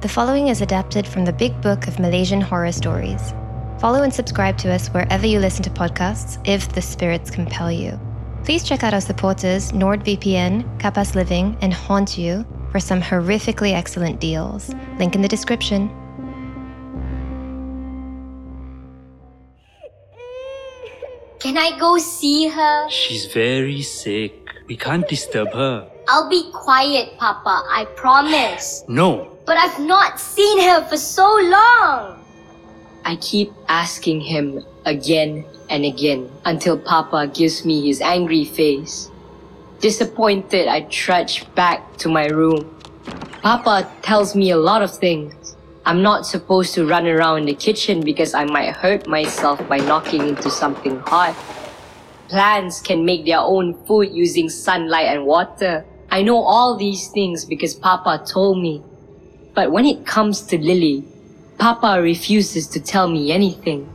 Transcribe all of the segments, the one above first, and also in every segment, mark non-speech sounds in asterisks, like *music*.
The following is adapted from the Big Book of Malaysian Horror Stories. Follow and subscribe to us wherever you listen to podcasts if the spirits compel you. Please check out our supporters NordVPN, Kapas Living, and Haunt You for some horrifically excellent deals. Link in the description. Can I go see her? She's very sick. We can't disturb her. I'll be quiet, Papa, I promise. No. But I've not seen her for so long. I keep asking him again and again until Papa gives me his angry face. Disappointed, I trudge back to my room. Papa tells me a lot of things. I'm not supposed to run around the kitchen because I might hurt myself by knocking into something hot. Plants can make their own food using sunlight and water. I know all these things because Papa told me. But when it comes to Lily, Papa refuses to tell me anything.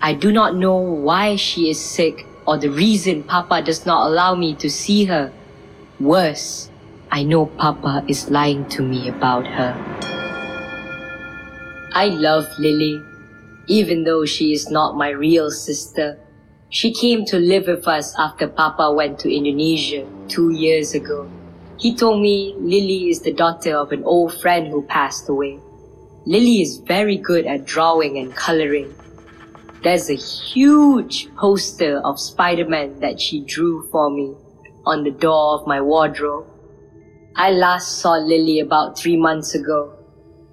I do not know why she is sick or the reason Papa does not allow me to see her. Worse, I know Papa is lying to me about her. I love Lily, even though she is not my real sister. She came to live with us after Papa went to Indonesia two years ago. He told me Lily is the daughter of an old friend who passed away. Lily is very good at drawing and coloring. There's a huge poster of Spider-Man that she drew for me on the door of my wardrobe. I last saw Lily about three months ago.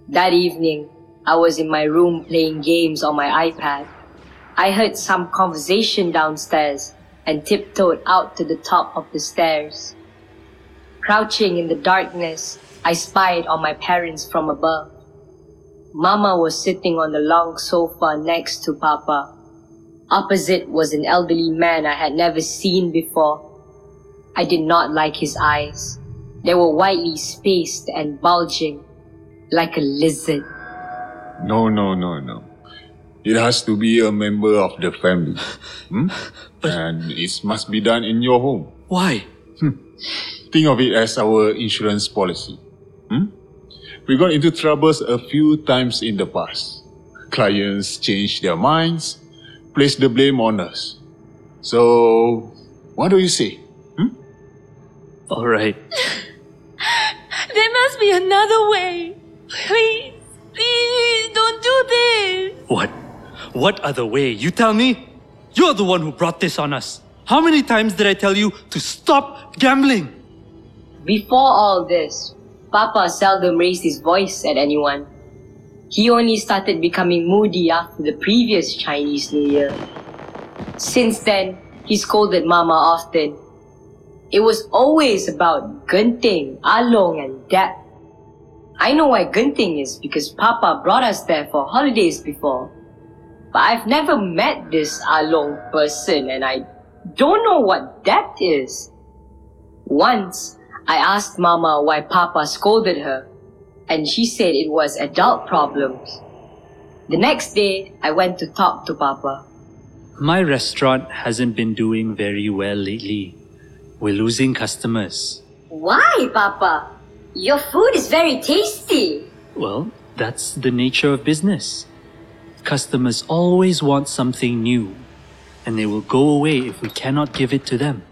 That evening, I was in my room playing games on my iPad. I heard some conversation downstairs and tiptoed out to the top of the stairs. Crouching in the darkness, I spied on my parents from above. Mama was sitting on the long sofa next to Papa. Opposite was an elderly man I had never seen before. I did not like his eyes. They were widely spaced and bulging, like a lizard. No, no, no, no. It has to be a member of the family. Hmm? *laughs* and it must be done in your home. Why? Think of it as our insurance policy. Hmm? We got into troubles a few times in the past. Clients changed their minds, placed the blame on us. So, what do you say? Hmm? All right. *laughs* There must be another way. Please, please don't do this. What? What other way? You tell me? You're the one who brought this on us. How many times did I tell you to stop gambling? Before all this, Papa seldom raised his voice at anyone. He only started becoming moody after the previous Chinese New Year. Since then, he scolded Mama often. It was always about Genting, Along, and Dep. I know why Genting is because Papa brought us there for holidays before. But I've never met this Along person and I don't know what Dep is. Once, I asked Mama why Papa scolded her, and she said it was adult problems. The next day, I went to talk to Papa. My restaurant hasn't been doing very well lately. We're losing customers. Why, Papa? Your food is very tasty. Well, that's the nature of business. Customers always want something new, and they will go away if we cannot give it to them.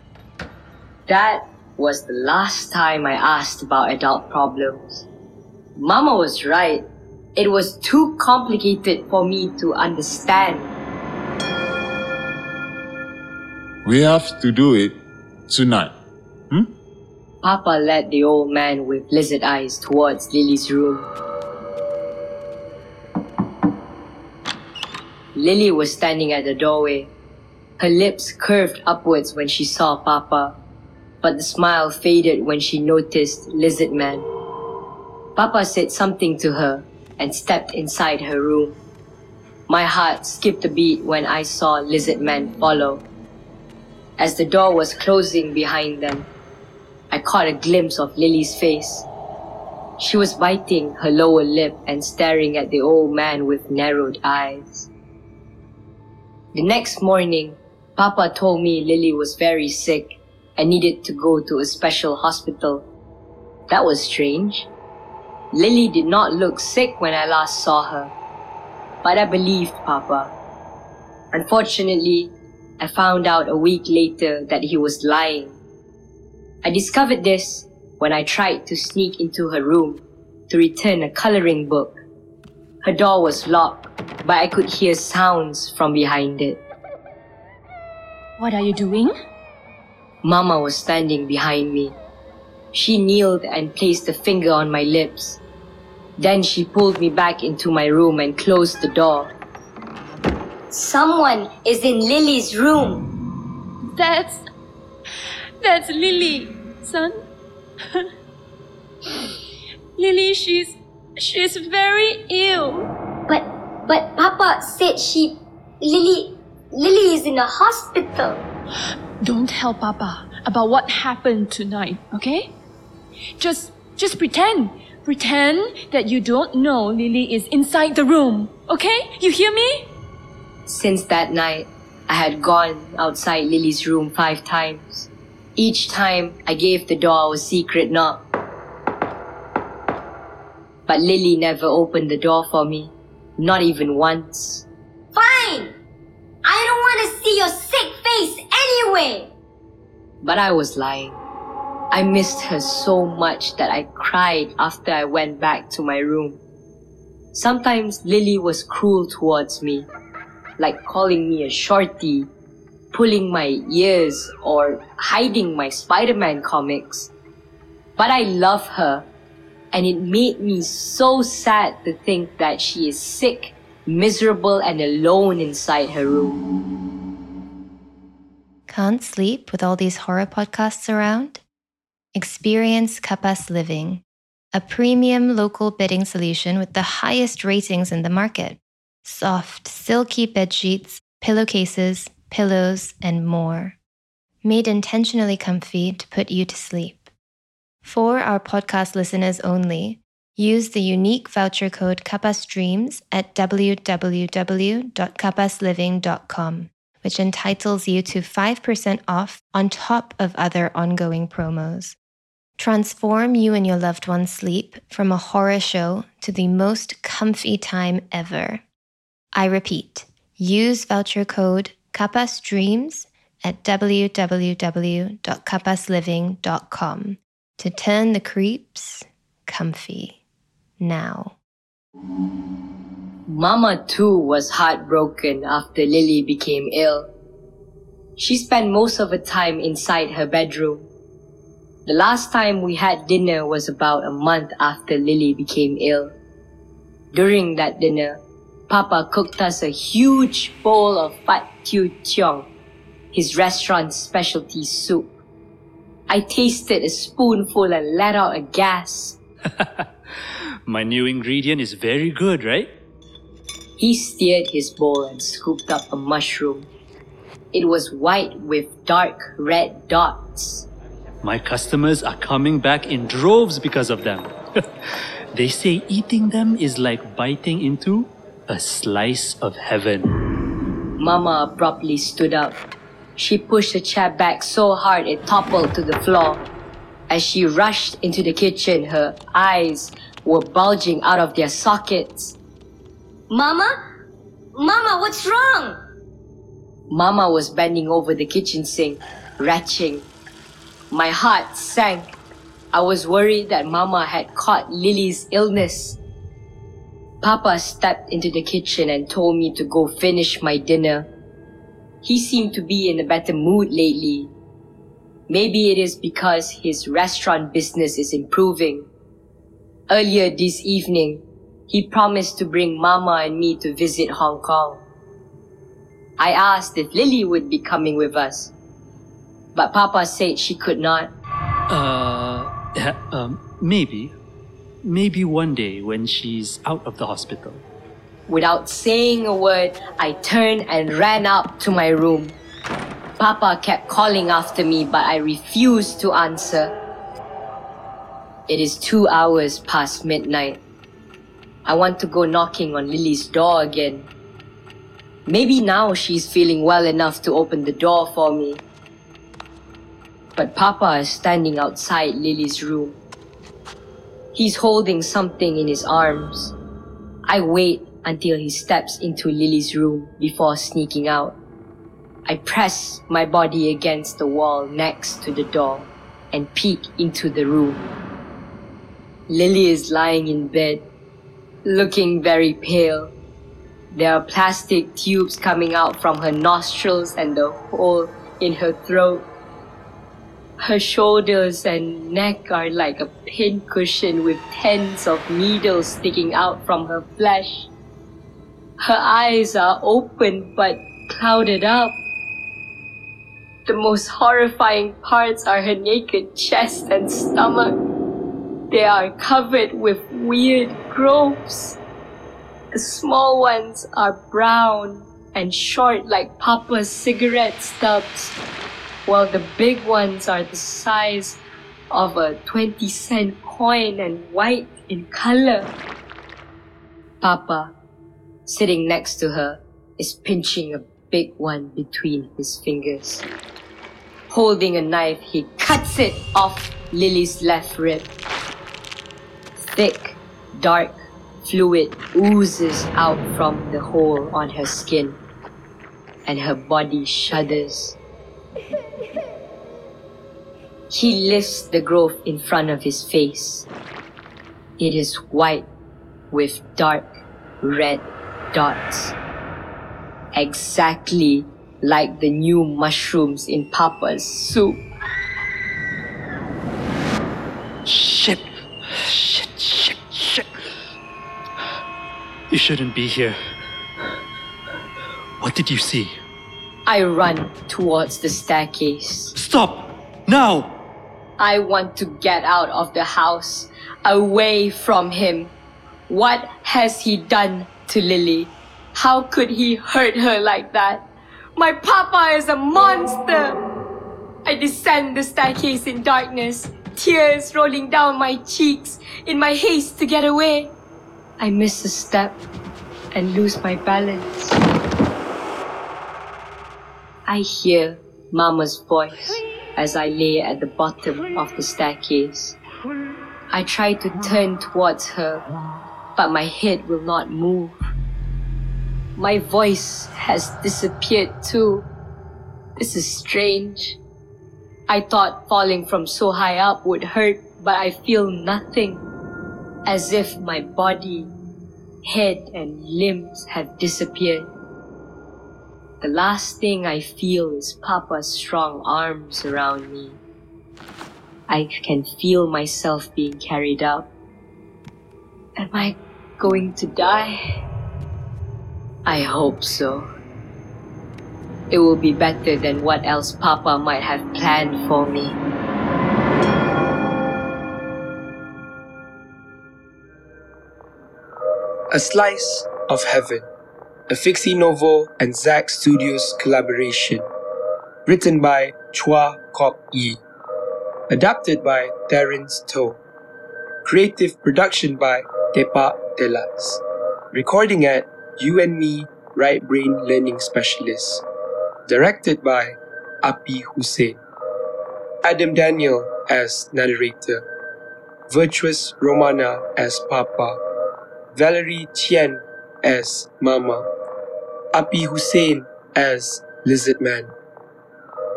That was the last time I asked about adult problems. Mama was right. It was too complicated for me to understand. We have to do it tonight. Hmm? Papa led the old man with lizard eyes towards Lily's room. Lily was standing at the doorway. Her lips curved upwards when she saw Papa, but the smile faded when she noticed Lizard Man. Papa said something to her and stepped inside her room. My heart skipped a beat when I saw Lizard Man follow. As the door was closing behind them, I caught a glimpse of Lily's face. She was biting her lower lip and staring at the old man with narrowed eyes. The next morning, Papa told me Lily was very sick and needed to go to a special hospital. That was strange. Lily did not look sick when I last saw her, but I believed Papa. Unfortunately, I found out a week later that he was lying. I discovered this when I tried to sneak into her room to return a coloring book. Her door was locked, but I could hear sounds from behind it. What are you doing? Mama was standing behind me. She kneeled and placed a finger on my lips. Then she pulled me back into my room and closed the door. Someone is in Lily's room. That's. That's Lily, son. Lily, she's. She's very ill. But but Papa said she Lily Lily is in a hospital. Don't tell Papa about what happened tonight, okay? Just. Just pretend. Pretend that you don't know Lily is inside the room, okay? You hear me? Since that night, I had gone outside Lily's room five times. Each time, I gave the door a secret knock. But Lily never opened the door for me, not even once. Fine. I don't want to see your sick face But I was lying. I missed her so much that I cried after I went back to my room. Sometimes Lily was cruel towards me, like calling me a shorty, pulling my ears, or hiding my Spider-Man comics. But I love her, and it made me so sad to think that she is sick, miserable, and alone inside her room. Can't sleep with all these horror podcasts around? Experience Kapas Living, a premium local bedding solution with the highest ratings in the market. Soft, silky bed sheets, pillowcases, pillows, and more. Made intentionally comfy to put you to sleep. For our podcast listeners only, use the unique voucher code KAPASDREAMS at www.kapasliving.com, which entitles you to 5% off on top of other ongoing promos. Transform you and your loved one's sleep from a horror show to the most comfy time ever. I repeat, use voucher code KAPASDREAMS at www.kapasliving.com to turn the creeps comfy now. Mama too was heartbroken after Lily became ill. She spent most of her time inside her bedroom. The last time we had dinner was about a month after Lily became ill. During that dinner, Papa cooked us a huge bowl of Fat Tiu Tiong, his restaurant's specialty soup. I tasted a spoonful and let out a gasp. *laughs* My new ingredient is very good, right? He steered his bowl and scooped up a mushroom. It was white with dark red dots. My customers are coming back in droves because of them. *laughs* they say eating them is like biting into a slice of heaven. Mama abruptly stood up. She pushed the chair back so hard it toppled to the floor. As she rushed into the kitchen, her eyes were bulging out of their sockets. Mama? Mama, what's wrong? Mama was bending over the kitchen sink, retching. My heart sank. I was worried that Mama had caught Lily's illness. Papa stepped into the kitchen and told me to go finish my dinner. He seemed to be in a better mood lately. Maybe it is because his restaurant business is improving. Earlier this evening, he promised to bring Mama and me to visit Hong Kong. I asked if Lily would be coming with us, but Papa said she could not. Uh, um, maybe. Maybe one day when she's out of the hospital. Without saying a word, I turned and ran up to my room. Papa kept calling after me, but I refused to answer. It is two hours past midnight. I want to go knocking on Lily's door again. Maybe now she's feeling well enough to open the door for me. But Papa is standing outside Lily's room. He's holding something in his arms. I wait until he steps into Lily's room before sneaking out. I press my body against the wall next to the door and peek into the room. Lily is lying in bed, looking very pale. There are plastic tubes coming out from her nostrils and the hole in her throat. Her shoulders and neck are like a pincushion with tens of needles sticking out from her flesh. Her eyes are open but clouded up. The most horrifying parts are her naked chest and stomach. They are covered with weird growths. The small ones are brown and short like Papa's cigarette stubs, while the big ones are the size of a 20 cent coin and white in color. Papa, sitting next to her, is pinching a big one between his fingers. Holding a knife, he cuts it off Lily's left rib. Thick, dark fluid oozes out from the hole on her skin, and her body shudders. He lifts the growth in front of his face. It is white with dark red dots. Exactly like the new mushrooms in Papa's soup. You shouldn't be here. What did you see? I run towards the staircase. Stop! Now! I want to get out of the house, away from him. What has he done to Lily? How could he hurt her like that? My papa is a monster! I descend the staircase in darkness, tears rolling down my cheeks in my haste to get away. I miss a step and lose my balance. I hear Mama's voice as I lay at the bottom of the staircase. I try to turn towards her, but my head will not move. My voice has disappeared too. This is strange. I thought falling from so high up would hurt, but I feel nothing. As if my body, head, and limbs have disappeared. The last thing I feel is Papa's strong arms around me. I can feel myself being carried up. Am I going to die? I hope so. It will be better than what else Papa might have planned for me. A Slice of Heaven, a Fixi Novo and Zack Studios collaboration. Written by Chua Kok Yi. Adapted by Terence To. Creative production by Tepa Telas. Recording at You and Me Right Brain Learning Specialist. Directed by Api Hussein. Adam Daniel as narrator. Virtuous Romana as Papa. Valerie Chen as Mama. Api Hussein as Lizard Man.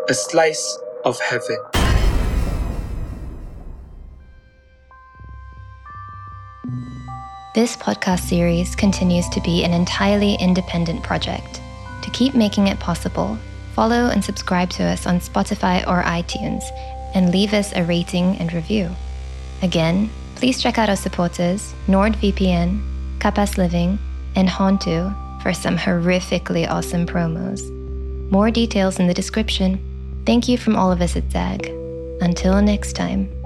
A Slice of Heaven. This podcast series continues to be an entirely independent project. To keep making it possible, follow and subscribe to us on Spotify or iTunes and leave us a rating and review. Again, please check out our supporters, NordVPN, Kapas Living, and Hontu for some horrifically awesome promos. More details in the description. Thank you from all of us at ZAG. Until next time.